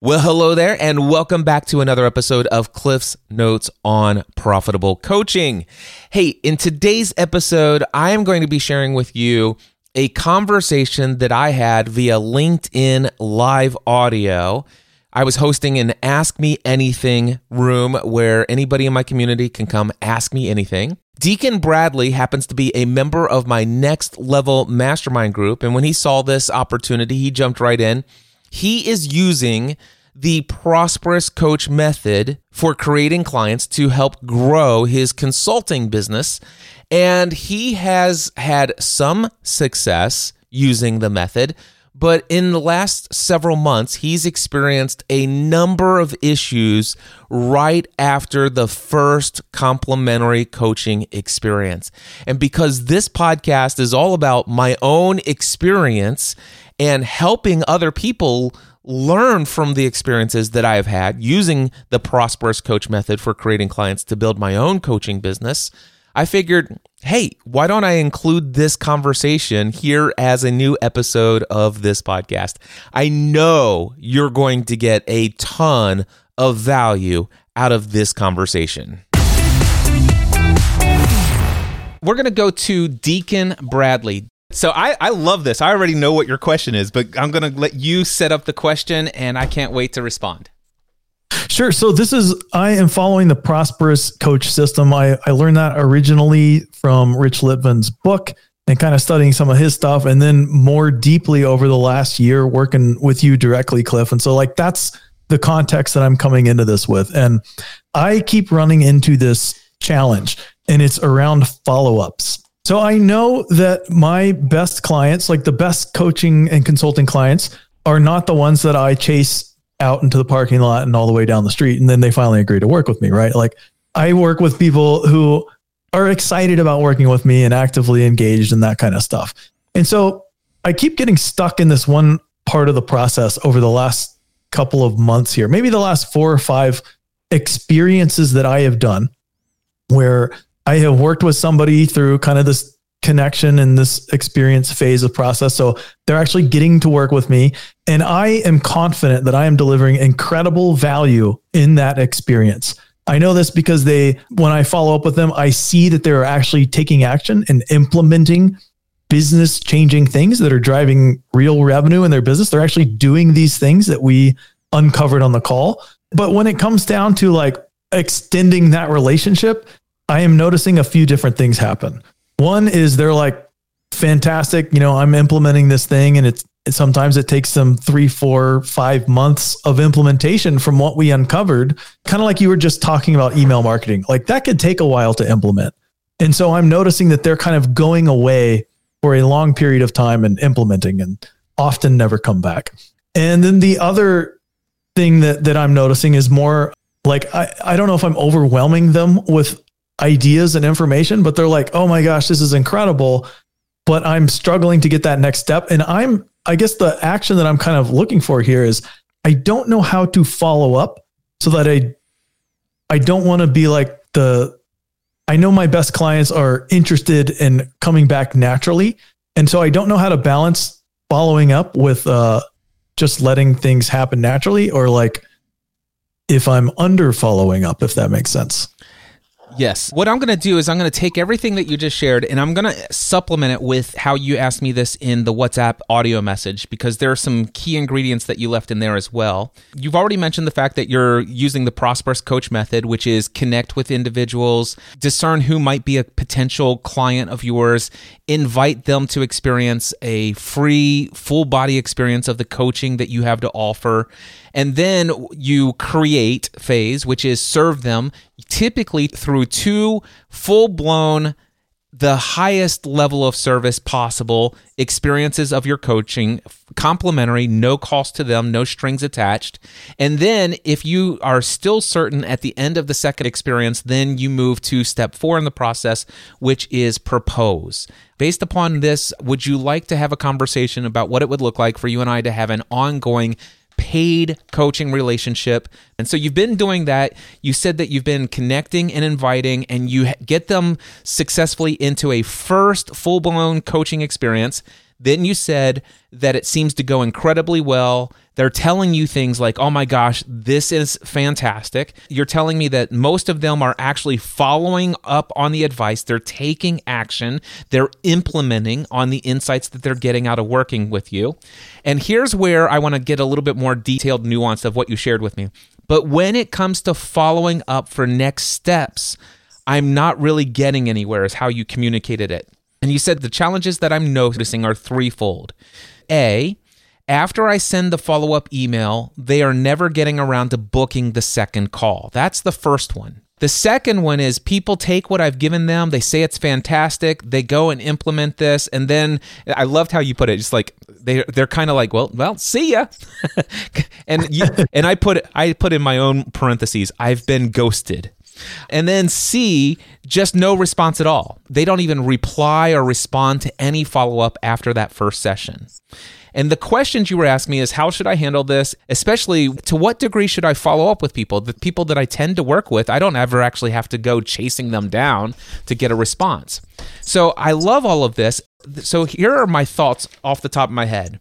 Well, hello there, and welcome back to another episode of Cliff's Notes on Profitable Coaching. Hey, in today's episode, I am going to be sharing with you a conversation that I had via LinkedIn live audio. I was hosting an Ask Me Anything room where anybody in my community can come ask me anything. Deacon Bradley happens to be a member of my next level mastermind group. And when he saw this opportunity, he jumped right in he is using the prosperous coach method for creating clients to help grow his consulting business. And he has had some success using the method. But in the last several months, he's experienced a number of issues right after the first complimentary coaching experience. And because this podcast is all about my own experience and helping other people learn from the experiences that I have had using the prosperous coach method for creating clients to build my own coaching business, I figured, hey, why don't I include this conversation here as a new episode of this podcast? I know you're going to get a ton of value out of this conversation. We're going to go to Deacon Bradley. So I, I love this. I already know what your question is, but I'm going to let you set up the question and I can't wait to respond. Sure. So this is I am following the prosperous coach system. I, I learned that originally from Rich Litvin's book and kind of studying some of his stuff and then more deeply over the last year working with you directly, Cliff. And so like that's the context that I'm coming into this with. And I keep running into this challenge and it's around follow-ups. So I know that my best clients, like the best coaching and consulting clients, are not the ones that I chase out into the parking lot and all the way down the street. And then they finally agree to work with me, right? Like I work with people who are excited about working with me and actively engaged in that kind of stuff. And so I keep getting stuck in this one part of the process over the last couple of months here, maybe the last four or five experiences that I have done where I have worked with somebody through kind of this connection and this experience phase of process. So they're actually getting to work with me. And I am confident that I am delivering incredible value in that experience. I know this because they, when I follow up with them, I see that they're actually taking action and implementing business changing things that are driving real revenue in their business. They're actually doing these things that we uncovered on the call. But when it comes down to like extending that relationship, I am noticing a few different things happen. One is they're like, fantastic. You know, I'm implementing this thing and it's, sometimes it takes them three, four, five months of implementation from what we uncovered. Kind of like you were just talking about email marketing. Like that could take a while to implement. And so I'm noticing that they're kind of going away for a long period of time and implementing and often never come back. And then the other thing that, that I'm noticing is more like I, I don't know if I'm overwhelming them with ideas and information, but they're like, oh my gosh, this is incredible. But I'm struggling to get that next step. And I'm, I guess the action that I'm kind of looking for here is I don't know how to follow up so that I, I don't want to be like the, I know my best clients are interested in coming back naturally. And so I don't know how to balance following up with uh, just letting things happen naturally or like if I'm under following up, if that makes sense. Yes. What I'm going to do is I'm going to take everything that you just shared and I'm going to supplement it with how you asked me this in the WhatsApp audio message because there are some key ingredients that you left in there as well. You've already mentioned the fact that you're using the prosperous coach method, which is connect with individuals, discern who might be a potential client of yours, invite them to experience a free, full body experience of the coaching that you have to offer. And then you create phase, which is serve them typically through two full blown, the highest level of service possible experiences of your coaching, complimentary, no cost to them, no strings attached. And then if you are still certain at the end of the second experience, then you move to step four in the process, which is propose. Based upon this, would you like to have a conversation about what it would look like for you and I to have an ongoing paid coaching relationship. And so you've been doing that. You said that you've been connecting and inviting, and you get them successfully into a first full blown coaching experience. Then you said that it seems to go incredibly well. They're telling you things like, oh my gosh, this is fantastic. You're telling me that most of them are actually following up on the advice. They're taking action. They're implementing on the insights that they're getting out of working with you. And here's where I want to get a little bit more detailed nuance of what you shared with me. But when it comes to following up for next steps, I'm not really getting anywhere, is how you communicated it. And you said the challenges that I'm noticing are threefold. A, after I send the follow up email, they are never getting around to booking the second call. That's the first one. The second one is people take what I've given them, they say it's fantastic, they go and implement this, and then I loved how you put it. Just like they they're kind of like, well, well, see ya, and you, and I put I put in my own parentheses, I've been ghosted. And then C, just no response at all. They don't even reply or respond to any follow up after that first session. And the questions you were asking me is how should I handle this? Especially to what degree should I follow up with people? The people that I tend to work with, I don't ever actually have to go chasing them down to get a response. So I love all of this. So here are my thoughts off the top of my head.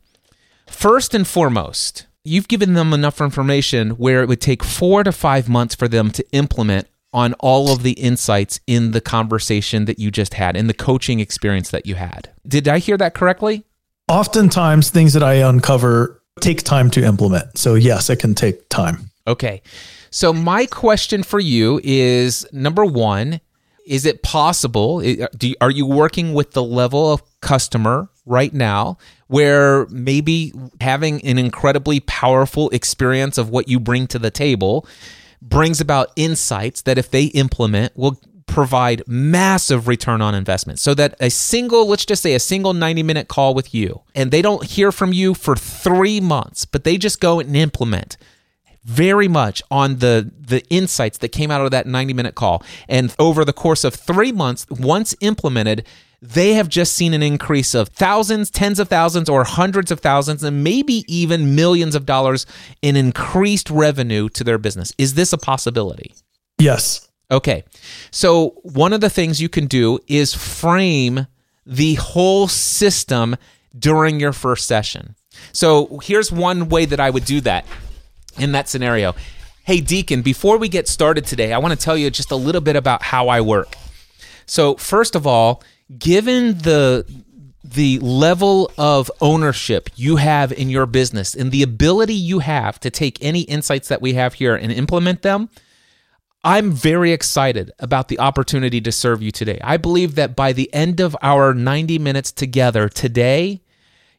First and foremost, you've given them enough information where it would take four to five months for them to implement on all of the insights in the conversation that you just had, in the coaching experience that you had. Did I hear that correctly? Oftentimes, things that I uncover take time to implement. So, yes, it can take time. Okay. So, my question for you is number one, is it possible? are you working with the level of customer right now where maybe having an incredibly powerful experience of what you bring to the table brings about insights that if they implement will provide massive return on investment. So that a single let's just say a single 90 minute call with you and they don't hear from you for 3 months but they just go and implement very much on the the insights that came out of that 90 minute call. And over the course of 3 months once implemented they have just seen an increase of thousands, tens of thousands, or hundreds of thousands, and maybe even millions of dollars in increased revenue to their business. Is this a possibility? Yes. Okay. So, one of the things you can do is frame the whole system during your first session. So, here's one way that I would do that in that scenario. Hey, Deacon, before we get started today, I want to tell you just a little bit about how I work. So, first of all, given the the level of ownership you have in your business and the ability you have to take any insights that we have here and implement them, I'm very excited about the opportunity to serve you today. I believe that by the end of our 90 minutes together today,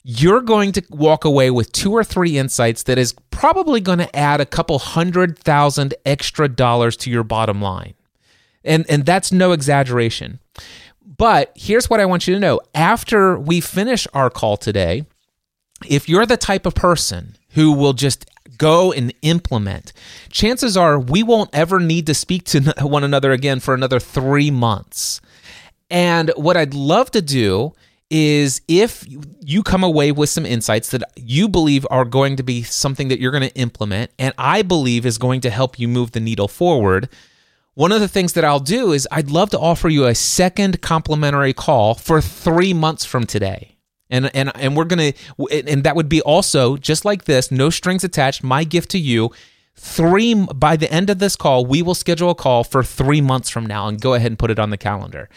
you're going to walk away with two or three insights that is probably going to add a couple hundred thousand extra dollars to your bottom line. And, and that's no exaggeration. But here's what I want you to know after we finish our call today, if you're the type of person who will just go and implement, chances are we won't ever need to speak to one another again for another three months. And what I'd love to do is if you come away with some insights that you believe are going to be something that you're going to implement and I believe is going to help you move the needle forward, one of the things that I'll do is I'd love to offer you a second complimentary call for three months from today. And, and, and we're going to, and that would be also just like this, no strings attached. My gift to you three by the end of this call we will schedule a call for three months from now and go ahead and put it on the calendar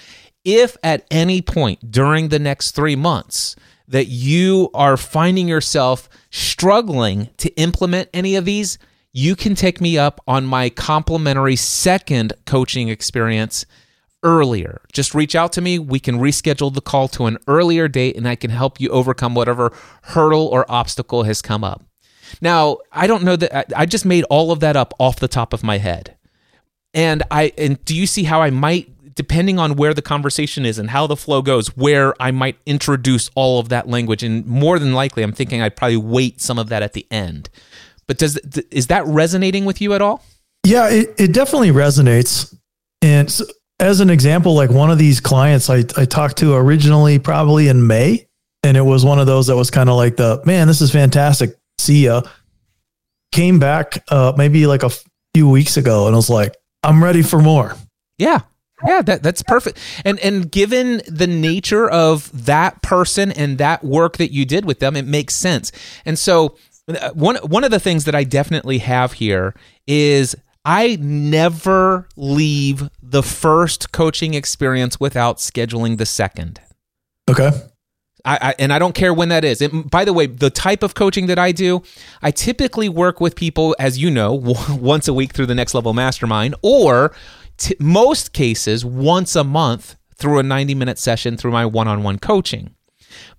if at any point during the next three months that you are finding yourself struggling to implement any of these you can take me up on my complimentary second coaching experience earlier. Just reach out to me. We can reschedule the call to an earlier date and I can help you overcome whatever hurdle or obstacle has come up. Now, I don't know that I just made all of that up off the top of my head. And I and do you see how I might depending on where the conversation is and how the flow goes, where I might introduce all of that language and more than likely I'm thinking I'd probably wait some of that at the end. But does is that resonating with you at all? Yeah, it, it definitely resonates. And so, as an example, like one of these clients I, I talked to originally probably in May, and it was one of those that was kind of like the man, this is fantastic. See ya. Came back uh, maybe like a few weeks ago and was like, I'm ready for more. Yeah. Yeah, that, that's perfect. And and given the nature of that person and that work that you did with them, it makes sense. And so Uh, one one of the things that I definitely have here is I never leave the first coaching experience without scheduling the second. Okay. I, I, and I don't care when that is. It, by the way, the type of coaching that I do, I typically work with people, as you know, once a week through the Next Level Mastermind, or t- most cases once a month through a 90 minute session through my one on one coaching.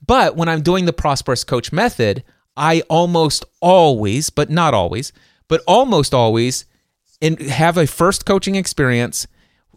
But when I'm doing the Prosperous Coach method, I almost always, but not always, but almost always, and have a first coaching experience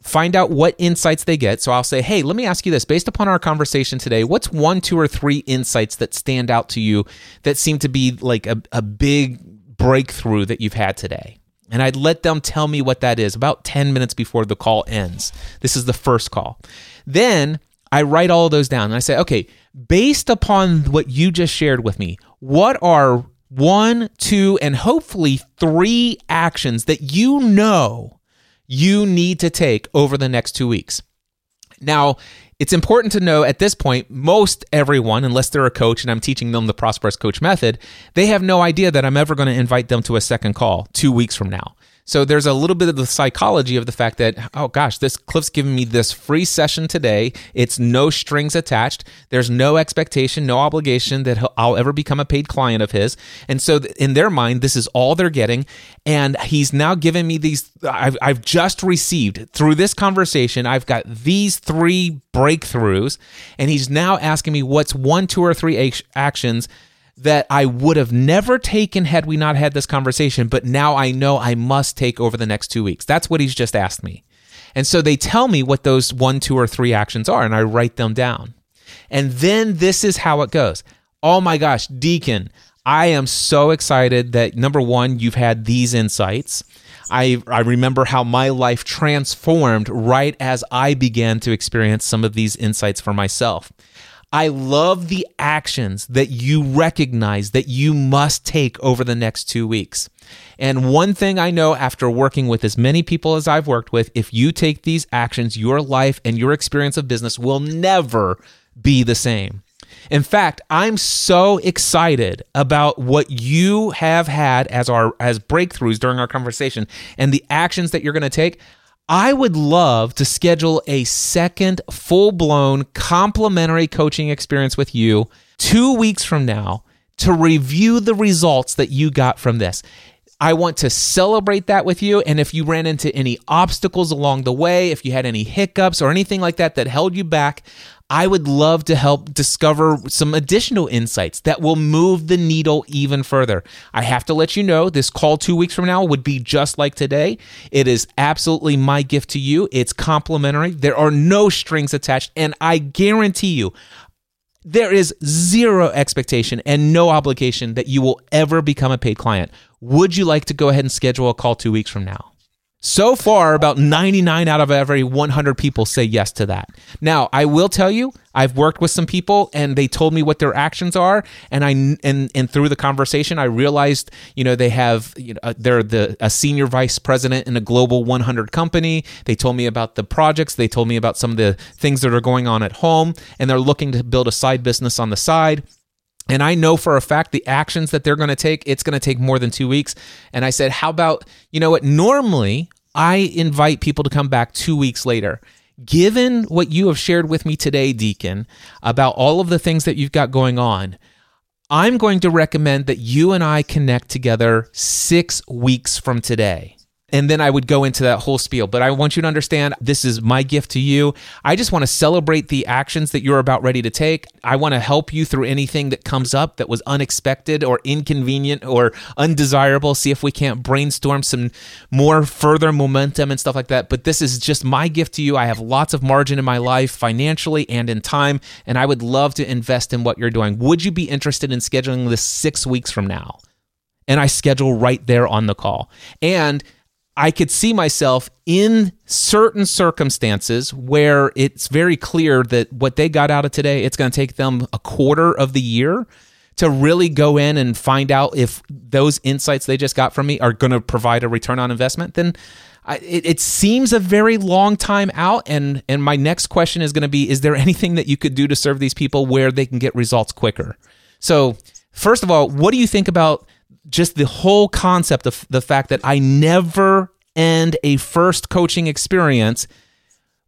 find out what insights they get. So I'll say, hey, let me ask you this based upon our conversation today, what's one, two, or three insights that stand out to you that seem to be like a, a big breakthrough that you've had today? And I'd let them tell me what that is about 10 minutes before the call ends. This is the first call. Then I write all those down and I say, okay, based upon what you just shared with me, what are one, two, and hopefully three actions that you know you need to take over the next two weeks. Now, it's important to know at this point, most everyone, unless they're a coach and I'm teaching them the Prosperous Coach method, they have no idea that I'm ever going to invite them to a second call two weeks from now. So there's a little bit of the psychology of the fact that, oh gosh, this Cliff's giving me this free session today. It's no strings attached. There's no expectation, no obligation that I'll ever become a paid client of his. And so in their mind, this is all they're getting. And he's now giving me these, I've, I've just received through this conversation, I've got these three breakthroughs. And he's now asking me what's one, two, or three actions that I would have never taken had we not had this conversation, but now I know I must take over the next two weeks. That's what he's just asked me. And so they tell me what those one, two, or three actions are, and I write them down. And then this is how it goes. Oh my gosh, Deacon, I am so excited that number one, you've had these insights. I, I remember how my life transformed right as I began to experience some of these insights for myself. I love the actions that you recognize that you must take over the next two weeks. And one thing I know after working with as many people as I've worked with, if you take these actions, your life and your experience of business will never be the same. In fact, I'm so excited about what you have had as our as breakthroughs during our conversation and the actions that you're going to take. I would love to schedule a second full blown complimentary coaching experience with you two weeks from now to review the results that you got from this. I want to celebrate that with you. And if you ran into any obstacles along the way, if you had any hiccups or anything like that that held you back, I would love to help discover some additional insights that will move the needle even further. I have to let you know this call two weeks from now would be just like today. It is absolutely my gift to you. It's complimentary. There are no strings attached. And I guarantee you, there is zero expectation and no obligation that you will ever become a paid client. Would you like to go ahead and schedule a call two weeks from now? So far, about 99 out of every 100 people say yes to that. Now, I will tell you, I've worked with some people and they told me what their actions are, and I and and through the conversation, I realized, you know, they have, you know, uh, they're the a senior vice president in a global 100 company. They told me about the projects. They told me about some of the things that are going on at home, and they're looking to build a side business on the side. And I know for a fact the actions that they're going to take, it's going to take more than two weeks. And I said, how about, you know what? Normally, I invite people to come back two weeks later. Given what you have shared with me today, Deacon, about all of the things that you've got going on, I'm going to recommend that you and I connect together six weeks from today and then I would go into that whole spiel. But I want you to understand this is my gift to you. I just want to celebrate the actions that you're about ready to take. I want to help you through anything that comes up that was unexpected or inconvenient or undesirable. See if we can't brainstorm some more further momentum and stuff like that. But this is just my gift to you. I have lots of margin in my life financially and in time, and I would love to invest in what you're doing. Would you be interested in scheduling this six weeks from now? and I schedule right there on the call. And I could see myself in certain circumstances where it's very clear that what they got out of today, it's going to take them a quarter of the year to really go in and find out if those insights they just got from me are going to provide a return on investment, then I, it, it, seems a very long time out. And and my next question is going to be: Is there anything that you could do to serve these people where they can get results quicker? So, first of all, what do you think about just the whole concept of the fact that I never end a first coaching experience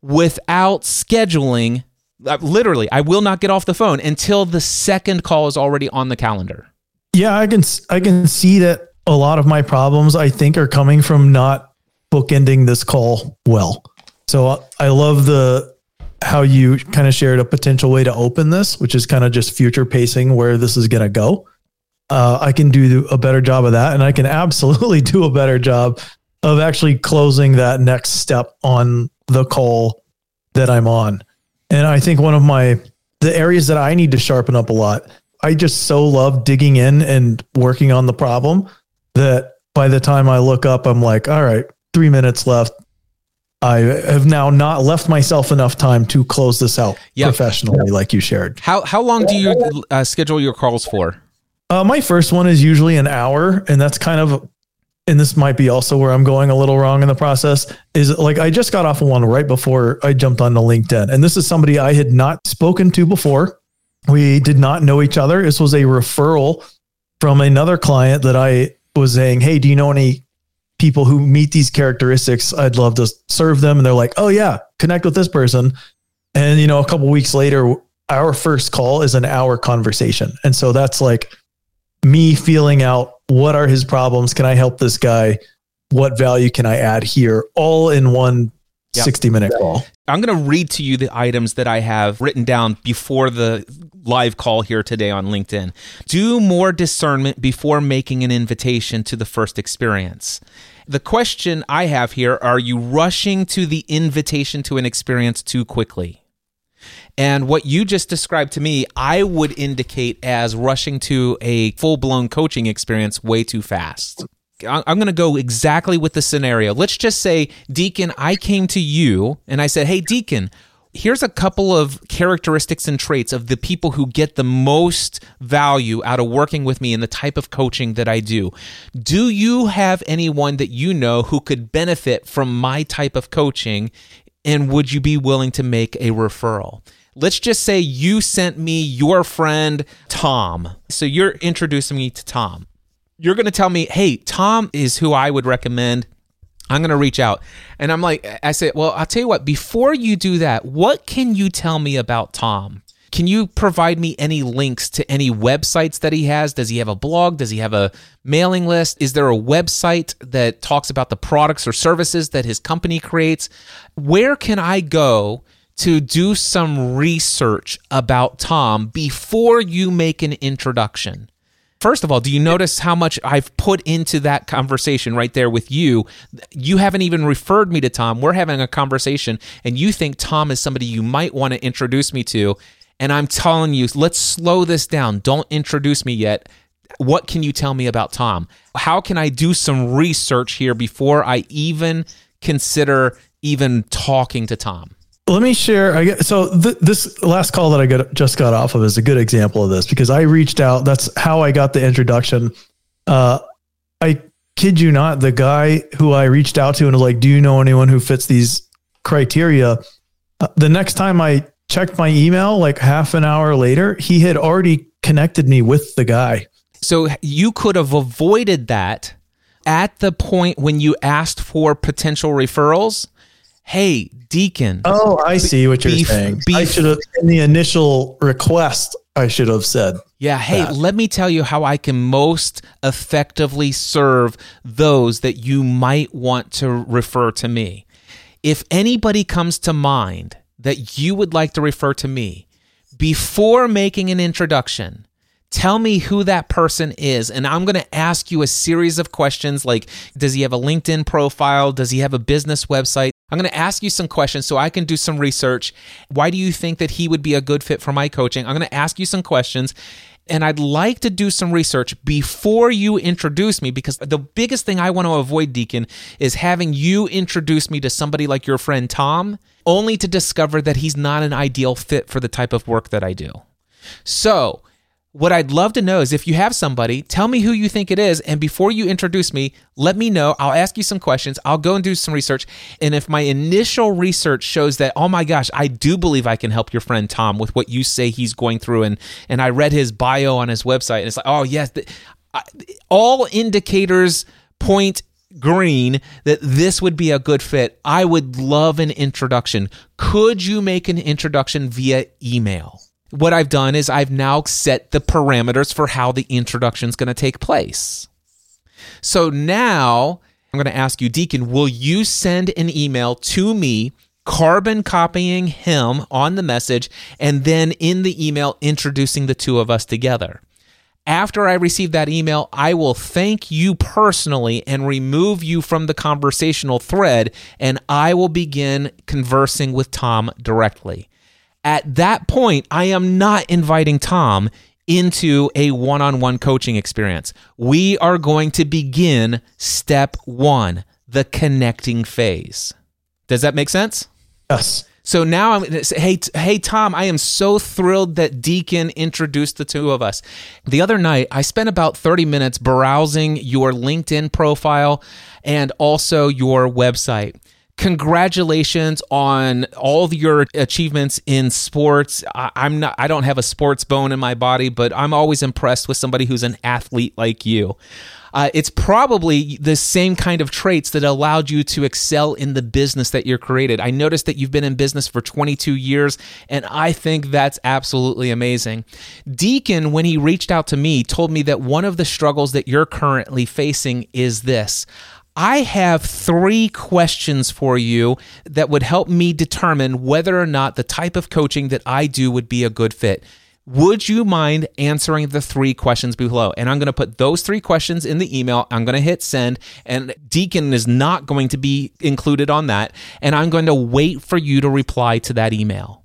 without scheduling? Uh, literally, I will not get off the phone until the second call is already on the calendar. Yeah, I can I can see that a lot of my problems I think are coming from not bookending this call well. So I love the how you kind of shared a potential way to open this, which is kind of just future pacing where this is going to go. Uh, I can do a better job of that, and I can absolutely do a better job of actually closing that next step on the call that I'm on. And I think one of my the areas that I need to sharpen up a lot. I just so love digging in and working on the problem that by the time I look up, I'm like, all right, three minutes left. I have now not left myself enough time to close this out yep. professionally, like you shared. How how long do you uh, schedule your calls for? Uh, my first one is usually an hour, and that's kind of, and this might be also where I'm going a little wrong in the process. Is like I just got off of one right before I jumped onto LinkedIn, and this is somebody I had not spoken to before. We did not know each other. This was a referral from another client that I was saying, "Hey, do you know any people who meet these characteristics, I'd love to serve them. And they're like, oh, yeah, connect with this person. And, you know, a couple weeks later, our first call is an hour conversation. And so that's like me feeling out what are his problems? Can I help this guy? What value can I add here? All in one yep. 60 minute call. I'm going to read to you the items that I have written down before the live call here today on LinkedIn. Do more discernment before making an invitation to the first experience. The question I have here are you rushing to the invitation to an experience too quickly? And what you just described to me, I would indicate as rushing to a full blown coaching experience way too fast. I'm going to go exactly with the scenario. Let's just say, Deacon, I came to you and I said, Hey, Deacon, here's a couple of characteristics and traits of the people who get the most value out of working with me and the type of coaching that I do. Do you have anyone that you know who could benefit from my type of coaching? And would you be willing to make a referral? Let's just say you sent me your friend Tom. So you're introducing me to Tom you're going to tell me, hey, Tom is who I would recommend. I'm going to reach out. And I'm like, I said, well, I'll tell you what, before you do that, what can you tell me about Tom? Can you provide me any links to any websites that he has? Does he have a blog? Does he have a mailing list? Is there a website that talks about the products or services that his company creates? Where can I go to do some research about Tom before you make an introduction? First of all, do you notice how much I've put into that conversation right there with you? You haven't even referred me to Tom. We're having a conversation, and you think Tom is somebody you might want to introduce me to. And I'm telling you, let's slow this down. Don't introduce me yet. What can you tell me about Tom? How can I do some research here before I even consider even talking to Tom? Let me share. I so th- this last call that I got just got off of is a good example of this because I reached out. That's how I got the introduction. Uh, I kid you not, the guy who I reached out to and was like, "Do you know anyone who fits these criteria?" Uh, the next time I checked my email, like half an hour later, he had already connected me with the guy. So you could have avoided that at the point when you asked for potential referrals hey, deacon. Oh, I see what you're beef, saying. Beef. I should have, in the initial request, I should have said. Yeah, hey, that. let me tell you how I can most effectively serve those that you might want to refer to me. If anybody comes to mind that you would like to refer to me, before making an introduction, Tell me who that person is. And I'm going to ask you a series of questions like Does he have a LinkedIn profile? Does he have a business website? I'm going to ask you some questions so I can do some research. Why do you think that he would be a good fit for my coaching? I'm going to ask you some questions. And I'd like to do some research before you introduce me because the biggest thing I want to avoid, Deacon, is having you introduce me to somebody like your friend Tom, only to discover that he's not an ideal fit for the type of work that I do. So, what I'd love to know is if you have somebody, tell me who you think it is. And before you introduce me, let me know. I'll ask you some questions. I'll go and do some research. And if my initial research shows that, oh my gosh, I do believe I can help your friend Tom with what you say he's going through, and, and I read his bio on his website, and it's like, oh, yes, I, all indicators point green that this would be a good fit. I would love an introduction. Could you make an introduction via email? What I've done is I've now set the parameters for how the introduction is going to take place. So now I'm going to ask you, Deacon, will you send an email to me, carbon copying him on the message, and then in the email introducing the two of us together? After I receive that email, I will thank you personally and remove you from the conversational thread, and I will begin conversing with Tom directly. At that point, I am not inviting Tom into a one on one coaching experience. We are going to begin step one, the connecting phase. Does that make sense? Yes. So now I'm going to say, hey, hey, Tom, I am so thrilled that Deacon introduced the two of us. The other night, I spent about 30 minutes browsing your LinkedIn profile and also your website congratulations on all your achievements in sports. I, am not I don't have a sports bone in my body, but I'm always impressed with somebody who's an athlete like you. Uh, it's probably the same kind of traits that allowed you to excel in the business that you're created. I noticed that you've been in business for 22 years, and I think that's absolutely amazing. Deacon, when he reached out to me, told me that one of the struggles that you're currently facing is this. I have three questions for you that would help me determine whether or not the type of coaching that I do would be a good fit. Would you mind answering the three questions below? And I'm going to put those three questions in the email. I'm going to hit send, and Deacon is not going to be included on that. And I'm going to wait for you to reply to that email.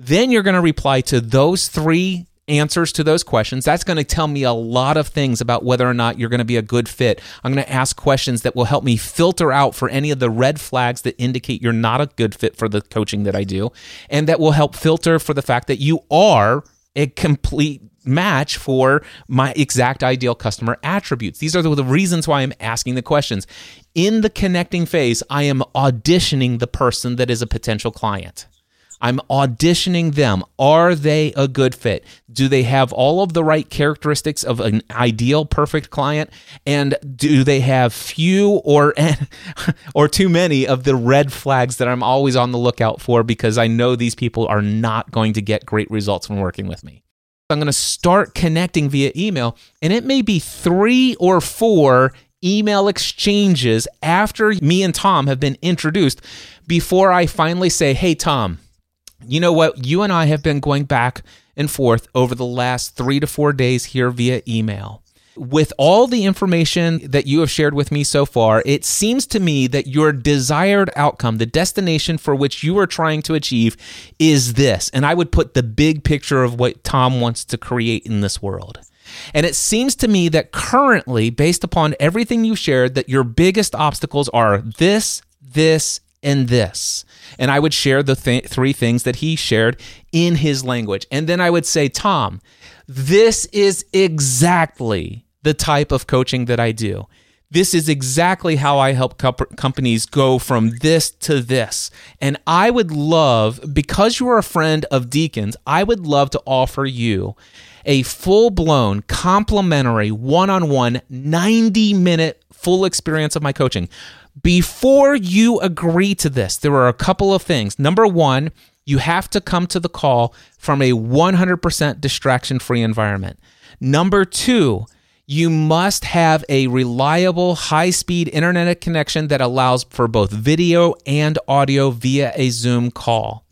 Then you're going to reply to those three answers to those questions. That's going to tell me a lot of things about whether or not you're going to be a good fit. I'm going to ask questions that will help me filter out for any of the red flags that indicate you're not a good fit for the coaching that I do, and that will help filter for the fact that you are a complete match for my exact ideal customer attributes. These are the reasons why I'm asking the questions. In the connecting phase, I am auditioning the person that is a potential client. I'm auditioning them. Are they a good fit? Do they have all of the right characteristics of an ideal perfect client? And do they have few or or too many of the red flags that I'm always on the lookout for because I know these people are not going to get great results when working with me. I'm going to start connecting via email and it may be 3 or 4 email exchanges after me and Tom have been introduced before I finally say, "Hey Tom, you know what? You and I have been going back and forth over the last three to four days here via email. With all the information that you have shared with me so far, it seems to me that your desired outcome, the destination for which you are trying to achieve, is this. And I would put the big picture of what Tom wants to create in this world. And it seems to me that currently, based upon everything you shared, that your biggest obstacles are this, this, and this. And I would share the th- three things that he shared in his language. And then I would say, Tom, this is exactly the type of coaching that I do. This is exactly how I help companies go from this to this. And I would love, because you are a friend of Deacon's, I would love to offer you a full blown, complimentary, one on one, 90 minute full experience of my coaching before you agree to this, there are a couple of things. Number one, you have to come to the call from a 100% distraction free environment. Number two, you must have a reliable high speed internet connection that allows for both video and audio via a Zoom call.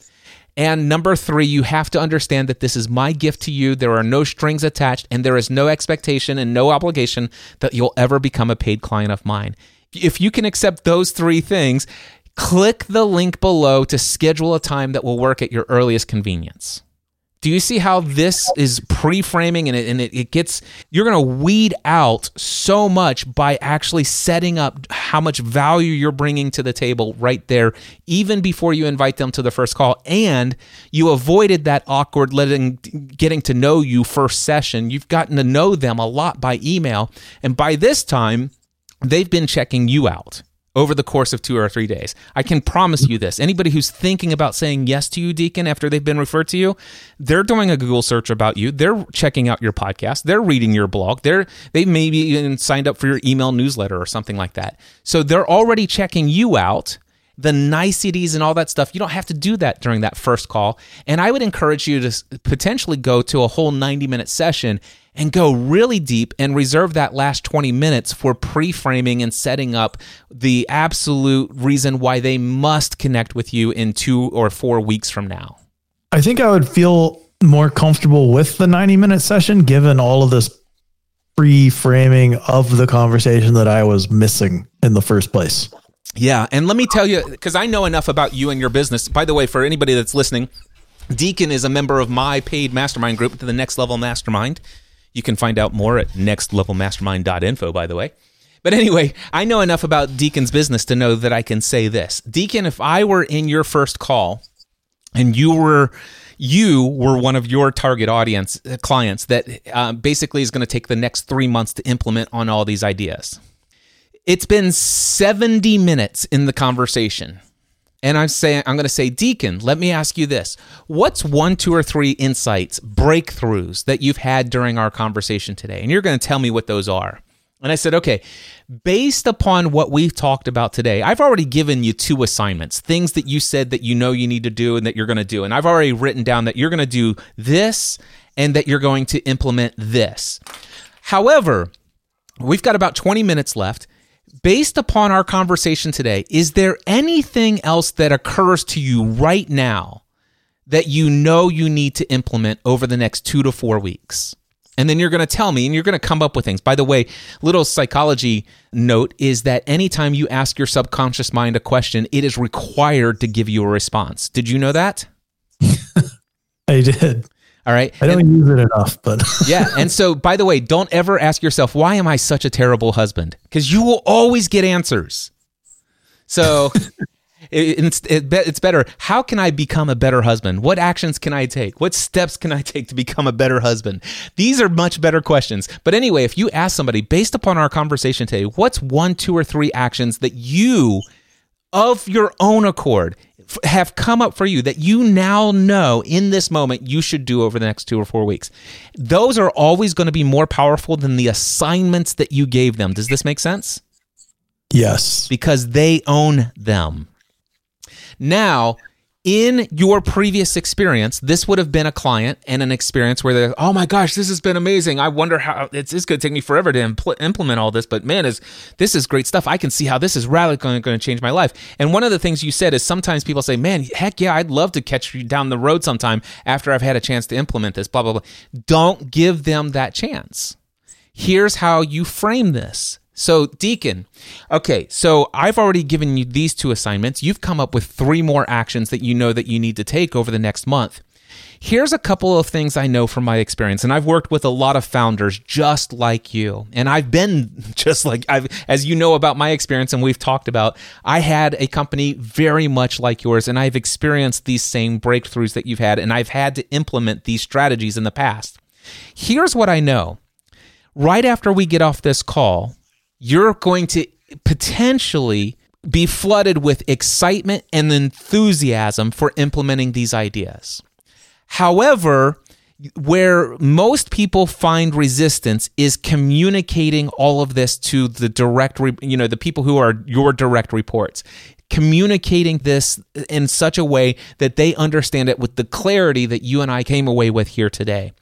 And number three, you have to understand that this is my gift to you. There are no strings attached, and there is no expectation and no obligation that you'll ever become a paid client of mine. If you can accept those three things, click the link below to schedule a time that will work at your earliest convenience. Do you see how this is pre-framing and it, and it, it gets you're going to weed out so much by actually setting up how much value you're bringing to the table right there even before you invite them to the first call and you avoided that awkward letting getting to know you first session. You've gotten to know them a lot by email and by this time they've been checking you out over the course of two or three days. I can promise you this. Anybody who's thinking about saying yes to you, Deacon, after they've been referred to you, they're doing a Google search about you. They're checking out your podcast. They're reading your blog. They're they maybe even signed up for your email newsletter or something like that. So they're already checking you out the niceties and all that stuff. You don't have to do that during that first call. And I would encourage you to potentially go to a whole 90 minute session and go really deep and reserve that last 20 minutes for pre framing and setting up the absolute reason why they must connect with you in two or four weeks from now. I think I would feel more comfortable with the 90 minute session given all of this pre framing of the conversation that I was missing in the first place. Yeah. And let me tell you, because I know enough about you and your business. By the way, for anybody that's listening, Deacon is a member of my paid mastermind group, to the Next Level Mastermind. You can find out more at nextlevelmastermind.info, by the way. But anyway, I know enough about Deacon's business to know that I can say this. Deacon, if I were in your first call and you were you were one of your target audience uh, clients that uh, basically is going to take the next three months to implement on all these ideas. It's been 70 minutes in the conversation and I'm saying I'm going to say, Deacon, let me ask you this: What's one, two, or three insights, breakthroughs that you've had during our conversation today? And you're going to tell me what those are. And I said, okay, based upon what we've talked about today, I've already given you two assignments, things that you said that you know you need to do and that you're going to do. And I've already written down that you're going to do this and that you're going to implement this. However, we've got about 20 minutes left based upon our conversation today, is there anything else that occurs to you right now that you know you need to implement over the next two to four weeks? And then you're going to tell me and you're going to come up with things. By the way, little psychology note is that anytime you ask your subconscious mind a question, it is required to give you a response. Did you know that? I did. All right. I don't and, use it enough, but yeah. And so, by the way, don't ever ask yourself, why am I such a terrible husband? Because you will always get answers. So it, it's, it, it's better. How can I become a better husband? What actions can I take? What steps can I take to become a better husband? These are much better questions. But anyway, if you ask somebody based upon our conversation today, what's one, two, or three actions that you, of your own accord, have come up for you that you now know in this moment you should do over the next two or four weeks. Those are always going to be more powerful than the assignments that you gave them. Does this make sense? Yes. Because they own them. Now, in your previous experience, this would have been a client and an experience where they're, oh my gosh, this has been amazing. I wonder how it's, it's going to take me forever to impl- implement all this, but man, is this is great stuff. I can see how this is radically going to change my life. And one of the things you said is sometimes people say, man, heck yeah, I'd love to catch you down the road sometime after I've had a chance to implement this, blah, blah, blah. Don't give them that chance. Here's how you frame this so, Deacon, okay, so I've already given you these two assignments. You've come up with three more actions that you know that you need to take over the next month. Here's a couple of things I know from my experience, and I've worked with a lot of founders just like you. And I've been just like I've as you know about my experience and we've talked about, I had a company very much like yours and I've experienced these same breakthroughs that you've had and I've had to implement these strategies in the past. Here's what I know. Right after we get off this call, you're going to potentially be flooded with excitement and enthusiasm for implementing these ideas. However, where most people find resistance is communicating all of this to the direct, you know, the people who are your direct reports. Communicating this in such a way that they understand it with the clarity that you and I came away with here today.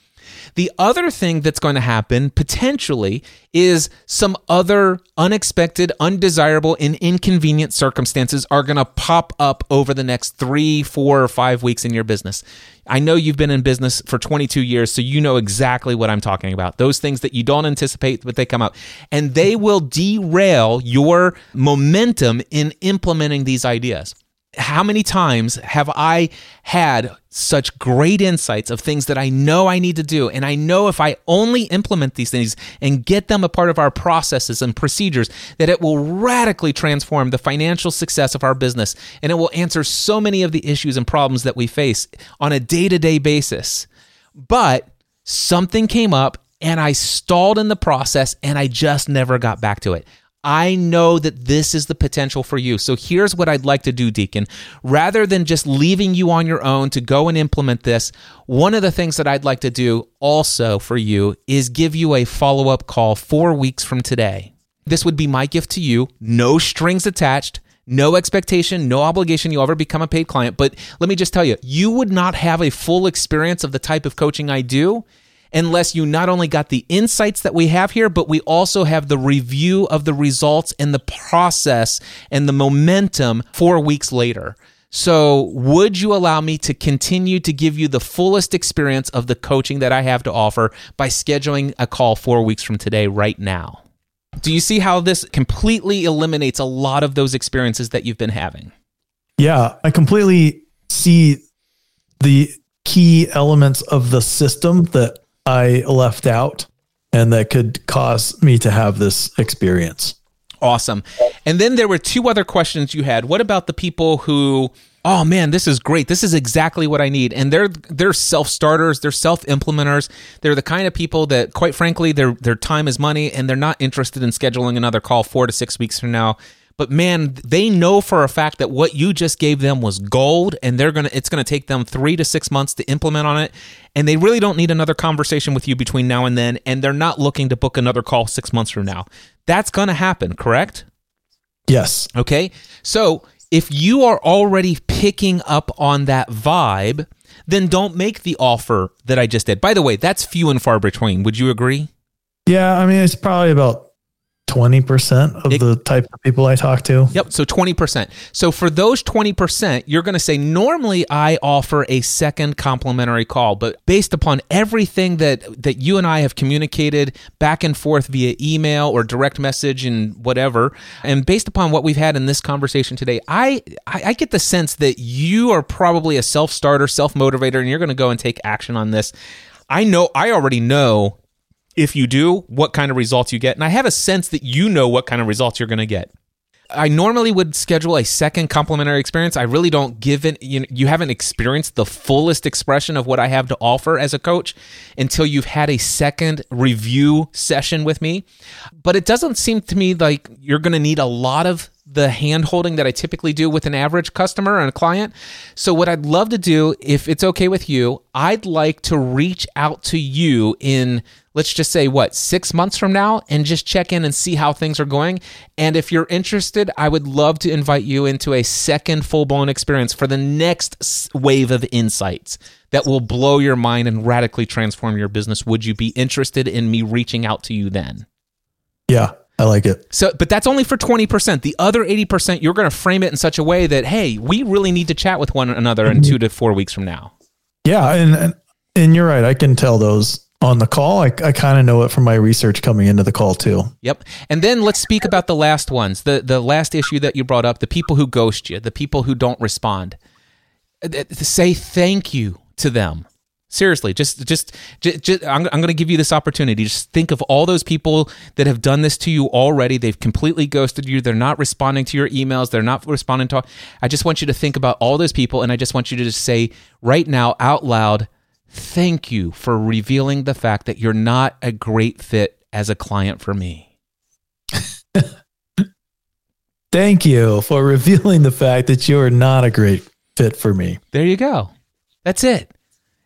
The other thing that's going to happen potentially is some other unexpected, undesirable, and inconvenient circumstances are going to pop up over the next three, four, or five weeks in your business. I know you've been in business for 22 years, so you know exactly what I'm talking about. Those things that you don't anticipate, but they come up. And they will derail your momentum in implementing these ideas. How many times have I had such great insights of things that I know I need to do? And I know if I only implement these things and get them a part of our processes and procedures, that it will radically transform the financial success of our business. And it will answer so many of the issues and problems that we face on a day to day basis. But something came up and I stalled in the process and I just never got back to it. I know that this is the potential for you. So here's what I'd like to do, Deacon. Rather than just leaving you on your own to go and implement this, one of the things that I'd like to do also for you is give you a follow up call four weeks from today. This would be my gift to you, no strings attached. No expectation, no obligation you'll ever become a paid client. But let me just tell you, you would not have a full experience of the type of coaching I do unless you not only got the insights that we have here, but we also have the review of the results and the process and the momentum four weeks later. So, would you allow me to continue to give you the fullest experience of the coaching that I have to offer by scheduling a call four weeks from today, right now? Do you see how this completely eliminates a lot of those experiences that you've been having? Yeah, I completely see the key elements of the system that I left out and that could cause me to have this experience. Awesome. And then there were two other questions you had. What about the people who oh man this is great this is exactly what i need and they're they're self-starters they're self-implementers they're the kind of people that quite frankly their their time is money and they're not interested in scheduling another call 4 to 6 weeks from now but man, they know for a fact that what you just gave them was gold and they're going to it's going to take them 3 to 6 months to implement on it and they really don't need another conversation with you between now and then and they're not looking to book another call 6 months from now. That's going to happen, correct? Yes. Okay. So, if you are already picking up on that vibe, then don't make the offer that I just did. By the way, that's few and far between. Would you agree? Yeah, I mean it's probably about 20% of it, the type of people I talk to. Yep. So 20%. So for those 20%, you're going to say, normally I offer a second complimentary call, but based upon everything that, that you and I have communicated back and forth via email or direct message and whatever, and based upon what we've had in this conversation today, I, I, I get the sense that you are probably a self starter, self motivator, and you're going to go and take action on this. I know, I already know if you do, what kind of results you get. And I have a sense that you know what kind of results you're going to get. I normally would schedule a second complimentary experience. I really don't give it, you, you haven't experienced the fullest expression of what I have to offer as a coach until you've had a second review session with me. But it doesn't seem to me like you're going to need a lot of the hand holding that I typically do with an average customer and a client. So, what I'd love to do, if it's okay with you, I'd like to reach out to you in, let's just say, what, six months from now and just check in and see how things are going. And if you're interested, I would love to invite you into a second full blown experience for the next wave of insights that will blow your mind and radically transform your business. Would you be interested in me reaching out to you then? Yeah, I like it. So, but that's only for 20%. The other 80%, you're going to frame it in such a way that, hey, we really need to chat with one another in two to four weeks from now. Yeah. And, and, and you're right. I can tell those on the call. I, I kind of know it from my research coming into the call too. Yep. And then let's speak about the last ones. The, the last issue that you brought up, the people who ghost you, the people who don't respond. Say thank you to them. Seriously, just, just, just, just I'm, I'm going to give you this opportunity. Just think of all those people that have done this to you already. They've completely ghosted you. They're not responding to your emails. They're not responding to. I just want you to think about all those people, and I just want you to just say right now out loud, "Thank you for revealing the fact that you're not a great fit as a client for me." Thank you for revealing the fact that you are not a great fit for me. There you go. That's it.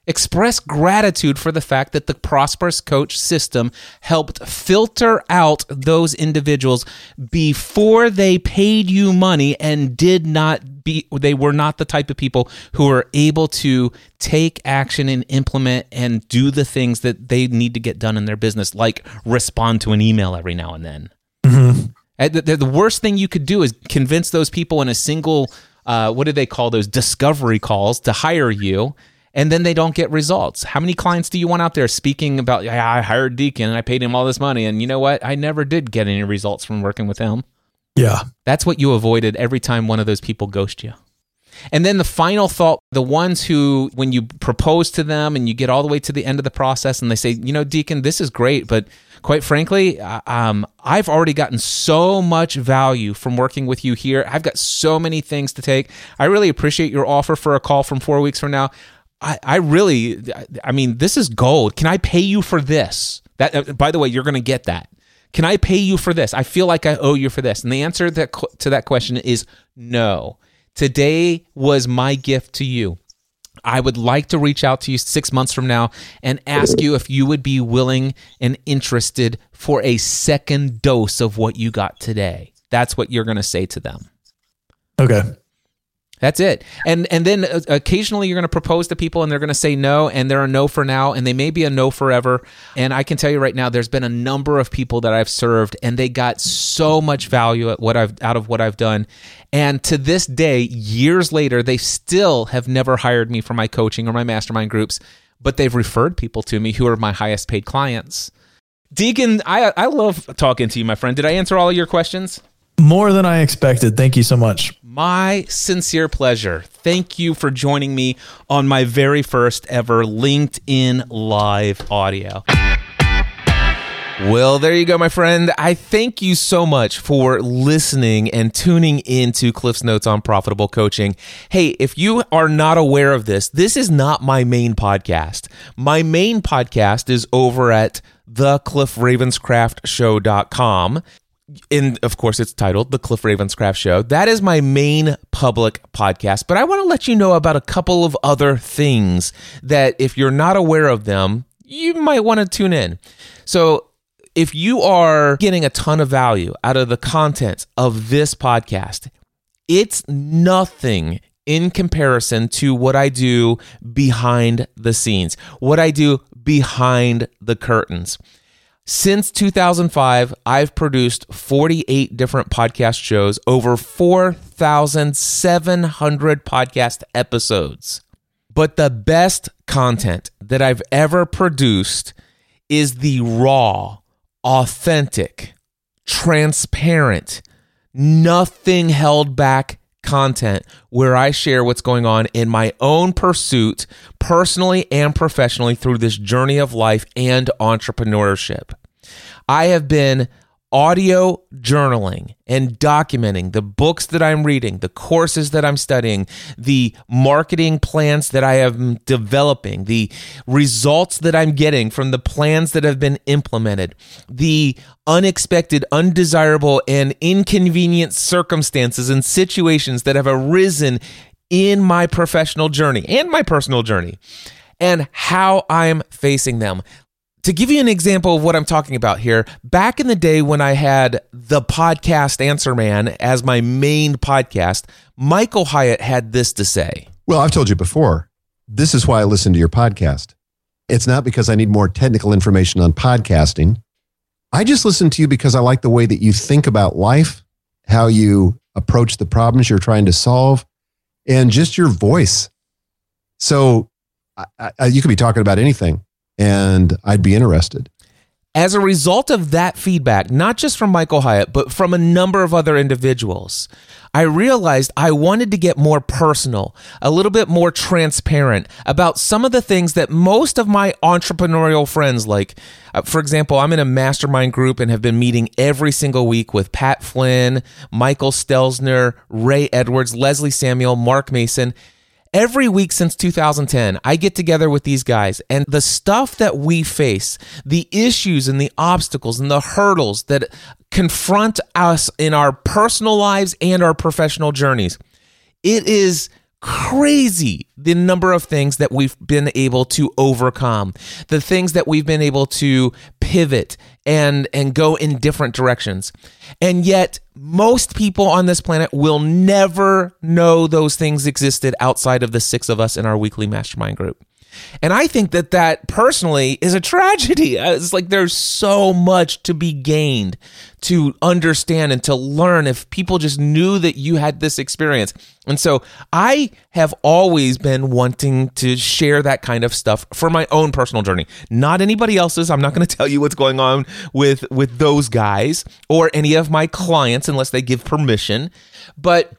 Express gratitude for the fact that the Prosperous Coach system helped filter out those individuals before they paid you money and did not be, they were not the type of people who were able to take action and implement and do the things that they need to get done in their business, like respond to an email every now and then. Mm-hmm. The, the worst thing you could do is convince those people in a single, uh, what do they call those discovery calls to hire you and then they don't get results. How many clients do you want out there speaking about, yeah, I hired Deacon and I paid him all this money. And you know what? I never did get any results from working with him. Yeah. That's what you avoided every time one of those people ghost you. And then the final thought the ones who, when you propose to them and you get all the way to the end of the process and they say, you know, Deacon, this is great, but quite frankly, um, I've already gotten so much value from working with you here. I've got so many things to take. I really appreciate your offer for a call from four weeks from now. I, I really, I mean, this is gold. Can I pay you for this? That, uh, by the way, you're going to get that. Can I pay you for this? I feel like I owe you for this. And the answer that, to that question is no. Today was my gift to you. I would like to reach out to you six months from now and ask you if you would be willing and interested for a second dose of what you got today. That's what you're going to say to them. Okay. That's it. And and then uh, occasionally you're going to propose to people and they're going to say no and they're a no for now and they may be a no forever. And I can tell you right now there's been a number of people that I've served and they got so much value at what I've out of what I've done. And to this day, years later, they still have never hired me for my coaching or my mastermind groups, but they've referred people to me who are my highest paid clients. Deacon, I I love talking to you, my friend. Did I answer all of your questions? More than I expected. Thank you so much. My sincere pleasure. Thank you for joining me on my very first ever LinkedIn Live audio. Well, there you go, my friend. I thank you so much for listening and tuning into Cliff's Notes on Profitable Coaching. Hey, if you are not aware of this, this is not my main podcast. My main podcast is over at thecliffravenscraftshow.com and of course it's titled the cliff ravenscraft show that is my main public podcast but i want to let you know about a couple of other things that if you're not aware of them you might want to tune in so if you are getting a ton of value out of the content of this podcast it's nothing in comparison to what I do behind the scenes, what I do behind the curtains. Since 2005, I've produced 48 different podcast shows, over 4,700 podcast episodes. But the best content that I've ever produced is the raw, authentic, transparent, nothing held back content where I share what's going on in my own pursuit, personally and professionally, through this journey of life and entrepreneurship. I have been audio journaling and documenting the books that I'm reading, the courses that I'm studying, the marketing plans that I am developing, the results that I'm getting from the plans that have been implemented, the unexpected, undesirable, and inconvenient circumstances and situations that have arisen in my professional journey and my personal journey. And how I'm facing them to give you an example of what I'm talking about here, back in the day when I had the podcast Answer Man as my main podcast, Michael Hyatt had this to say. Well, I've told you before, this is why I listen to your podcast. It's not because I need more technical information on podcasting. I just listen to you because I like the way that you think about life, how you approach the problems you're trying to solve, and just your voice. So I, I, you could be talking about anything and I'd be interested. As a result of that feedback, not just from Michael Hyatt, but from a number of other individuals, I realized I wanted to get more personal, a little bit more transparent about some of the things that most of my entrepreneurial friends like. Uh, for example, I'm in a mastermind group and have been meeting every single week with Pat Flynn, Michael Stelzner, Ray Edwards, Leslie Samuel, Mark Mason. Every week since 2010, I get together with these guys, and the stuff that we face, the issues and the obstacles and the hurdles that confront us in our personal lives and our professional journeys, it is crazy the number of things that we've been able to overcome the things that we've been able to pivot and and go in different directions. And yet most people on this planet will never know those things existed outside of the six of us in our weekly mastermind group and I think that that personally is a tragedy. Uh, it's like there's so much to be gained to understand and to learn if people just knew that you had this experience. And so I have always been wanting to share that kind of stuff for my own personal journey, not anybody else's. I'm not going to tell you what's going on with with those guys or any of my clients unless they give permission, but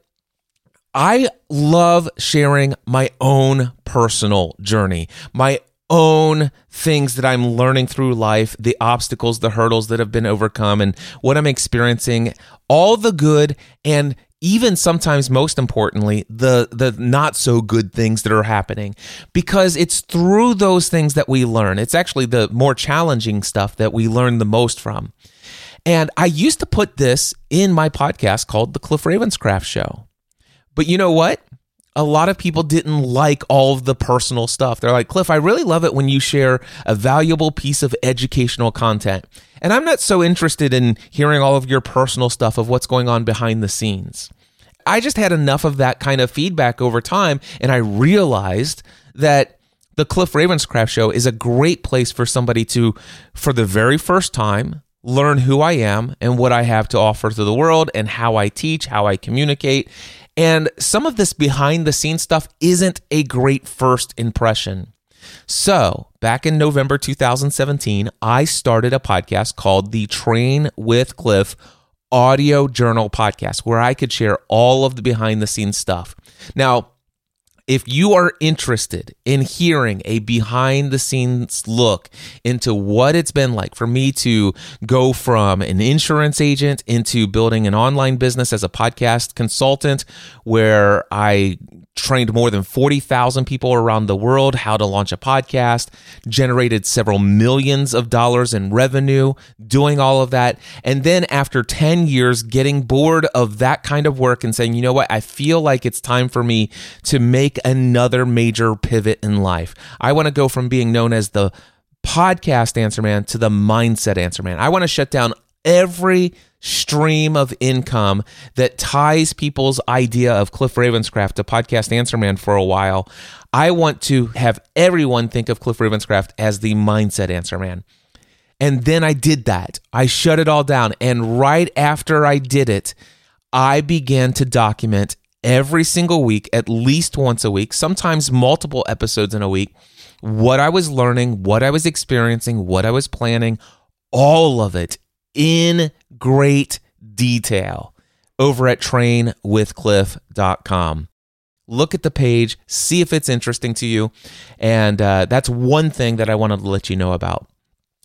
I love sharing my own personal journey, my own things that I'm learning through life, the obstacles, the hurdles that have been overcome, and what I'm experiencing, all the good and even sometimes most importantly the the not so good things that are happening. Because it's through those things that we learn. It's actually the more challenging stuff that we learn the most from. And i used to put this in my podcast called the cliff ravenscraft show. But you know what a lot of people didn't like all of the personal stuff. They're like, Cliff, I really love it when you share a valuable piece of educational content. And I'm not so interested in hearing all of your personal stuff of what's going on behind the scenes. I just had enough of that kind of feedback over time, and I realized that the Cliff Ravenscraft show is a great place for somebody to, for the very first time, learn who I am and what I have to offer to the world and how I teach, how I communicate, and some of this behind the scenes stuff isn't a great first impression. So, back in November 2017, I started a podcast called the Train with Cliff Audio Journal Podcast, where I could share all of the behind the scenes stuff. Now, if you are interested in hearing a behind the scenes look into what it's been like for me to go from an insurance agent into building an online business as a podcast consultant, where I trained more than 40,000 people around the world how to launch a podcast, generated several millions of dollars in revenue doing all of that. And then after 10 years, getting bored of that kind of work and saying, you know what, I feel like it's time for me to make another major pivot in life. I want to go from being known as the podcast answer man to the mindset answer man. I want to shut down every stream of income that ties people's idea of Cliff Ravenscraft to Podcast Answer Man for a while. I want to have everyone think of Cliff Ravenscraft as the mindset answer man. And then I did that. I shut it all down. And right after I did it, I began to document every single week, at least once a week, sometimes multiple episodes in a week, what I was learning, what I was experiencing, what I was planning, all of it in great detail over at trainwithcliff.com. Look at the page, see if it's interesting to you. And uh, that's one thing that I wanted to let you know about.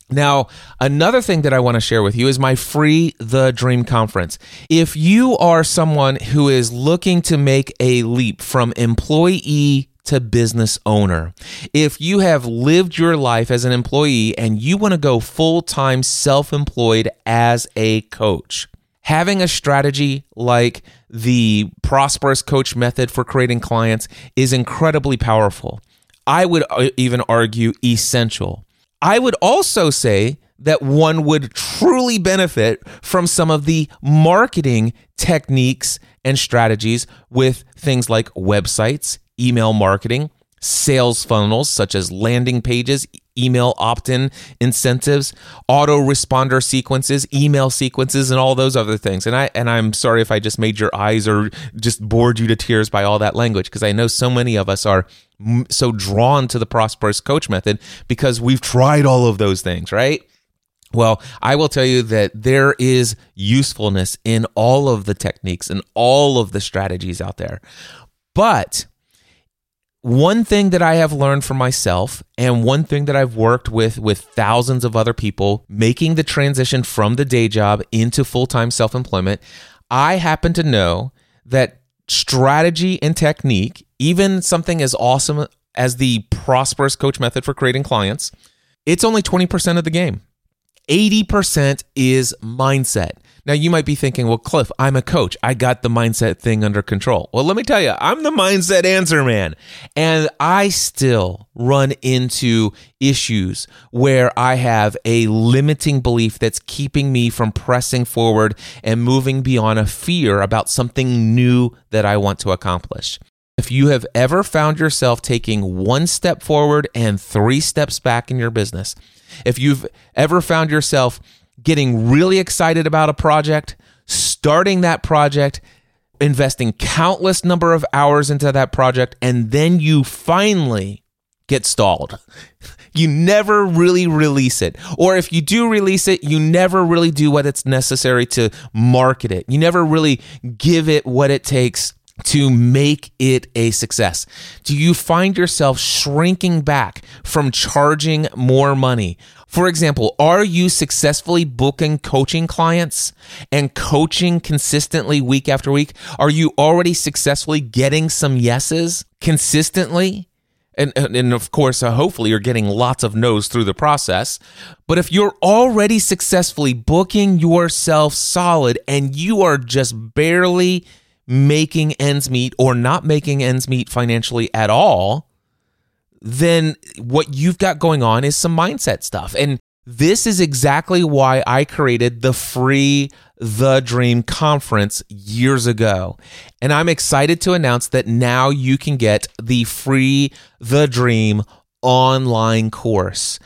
Now, another thing that I want to share with you is my free The Dream Conference. If you are someone who is looking to make a leap from employee to business owner. If you have lived your life as an employee and you want to go full time self employed as a coach, having a strategy like the prosperous coach method for creating clients is incredibly powerful. I would uh, even argue essential. I would also say that one would truly benefit from some of the marketing techniques and strategies with things like websites, email marketing, sales funnels such as landing pages, email opt in incentives, autoresponder sequences, email sequences, and all those other things. And I and I'm sorry if I just made your eyes or just bored you to tears by all that language because I know so many of us are so drawn to the prosperous coach method because we've tried all of those things, right? Well, I will tell you that there is usefulness in all of the techniques and all of the strategies out there. But one thing that I have learned for myself and one thing that I've worked with with thousands of other people making the transition from the day job into full-time self-employment, I happen to know that strategy and technique, even something as awesome as the prosperous coach method for creating clients, it's only 20% of the game. 80% is mindset. Now, you might be thinking, well, Cliff, I'm a coach. I got the mindset thing under control. Well, let me tell you, I'm the mindset answer man. And I still run into issues where I have a limiting belief that's keeping me from pressing forward and moving beyond a fear about something new that I want to accomplish. If you have ever found yourself taking one step forward and three steps back in your business, if you've ever found yourself getting really excited about a project, starting that project, investing countless number of hours into that project, and then you finally get stalled. You never really release it. Or if you do release it, you never really do what it's necessary to market it. You never really give it what it takes to make it a success? Do you find yourself shrinking back from charging more money? For example, are you successfully booking coaching clients and coaching consistently week after week? Are you already successfully getting some yeses consistently? And, and of course, uh, hopefully, you're getting lots of no's through the process. But if you're already successfully booking yourself solid and you are just barely making ends meet or not making ends meet financially at all, then what you've got going on is some mindset stuff. And this is exactly why I created the free The Dream conference years ago. And I'm excited to announce that now you can get the free The Dream online course.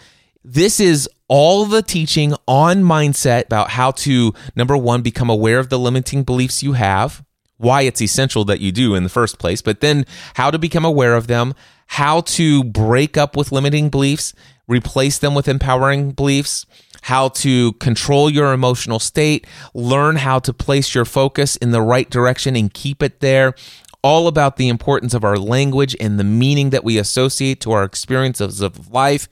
This is all the teaching on mindset about how to, number one, become aware of the limiting beliefs you have, why it's essential that you do in the first place, but then how to become aware of them, how to break up with limiting beliefs, replace them with empowering beliefs, how to control your emotional state, learn how to place your focus in the right direction and keep it there. All about the importance of our language and the meaning that we associate to our experiences of life.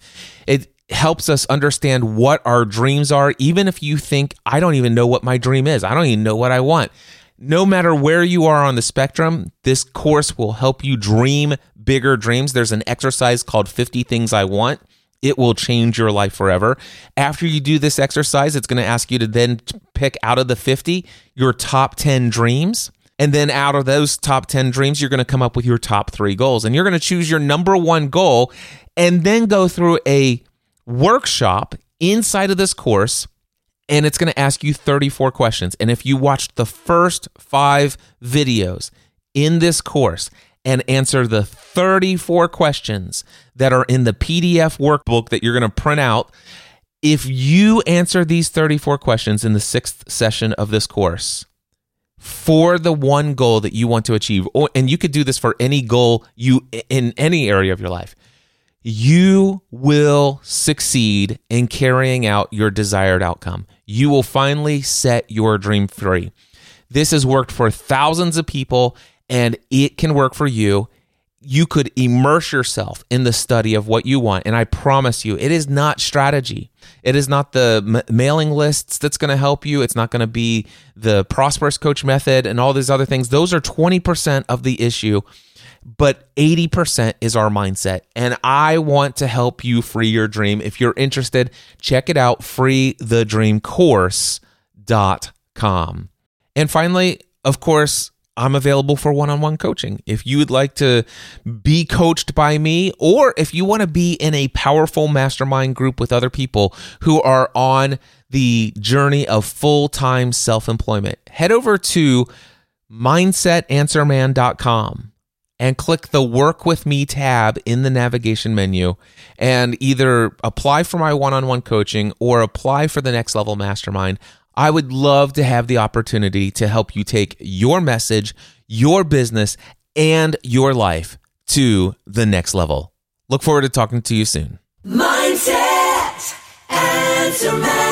It helps us understand what our dreams are, even if you think, I don't even know what my dream is. I don't even know what I want. No matter where you are on the spectrum, this course will help you dream bigger dreams. There's an exercise called 50 Things I Want. It will change your life forever. After you do this exercise, it's going to ask you to then pick out of the 50 your top 10 dreams. And then out of those top 10 dreams, you're going to come up with your top three goals. And you're going to choose your number one goal and then go through a workshop inside of this course and it's going to ask you 34 questions. And if you watched the first five videos in this course and answer the 34 questions that are in the PDF workbook that you're going to print out, if you answer these 34 questions in the sixth session of this course, for the one goal that you want to achieve, and you could do this for any goal you in any area of your life you will succeed in carrying out your desired outcome. You will finally set your dream free. This has worked for thousands of people and it can work for you. You could immerse yourself in the study of what you want. And I promise you, it is not strategy. It is not the m- mailing lists that's going to help you. It's not going to be the prosperous coach method and all these other things. Those are 20% of the issue but 80% is our mindset. And I want to help you free your dream. If you're interested, check it out freethedreamcourse.com. And finally, of course, I'm available for one on one coaching. If you would like to be coached by me, or if you want to be in a powerful mastermind group with other people who are on the journey of full time self employment, head over to mindsetanswerman.com and click the Work with Me tab in the navigation menu and either apply for my one on one coaching or apply for the next level mastermind. I would love to have the opportunity to help you take your message, your business, and your life to the next level. Look forward to talking to you soon. Mindset, man.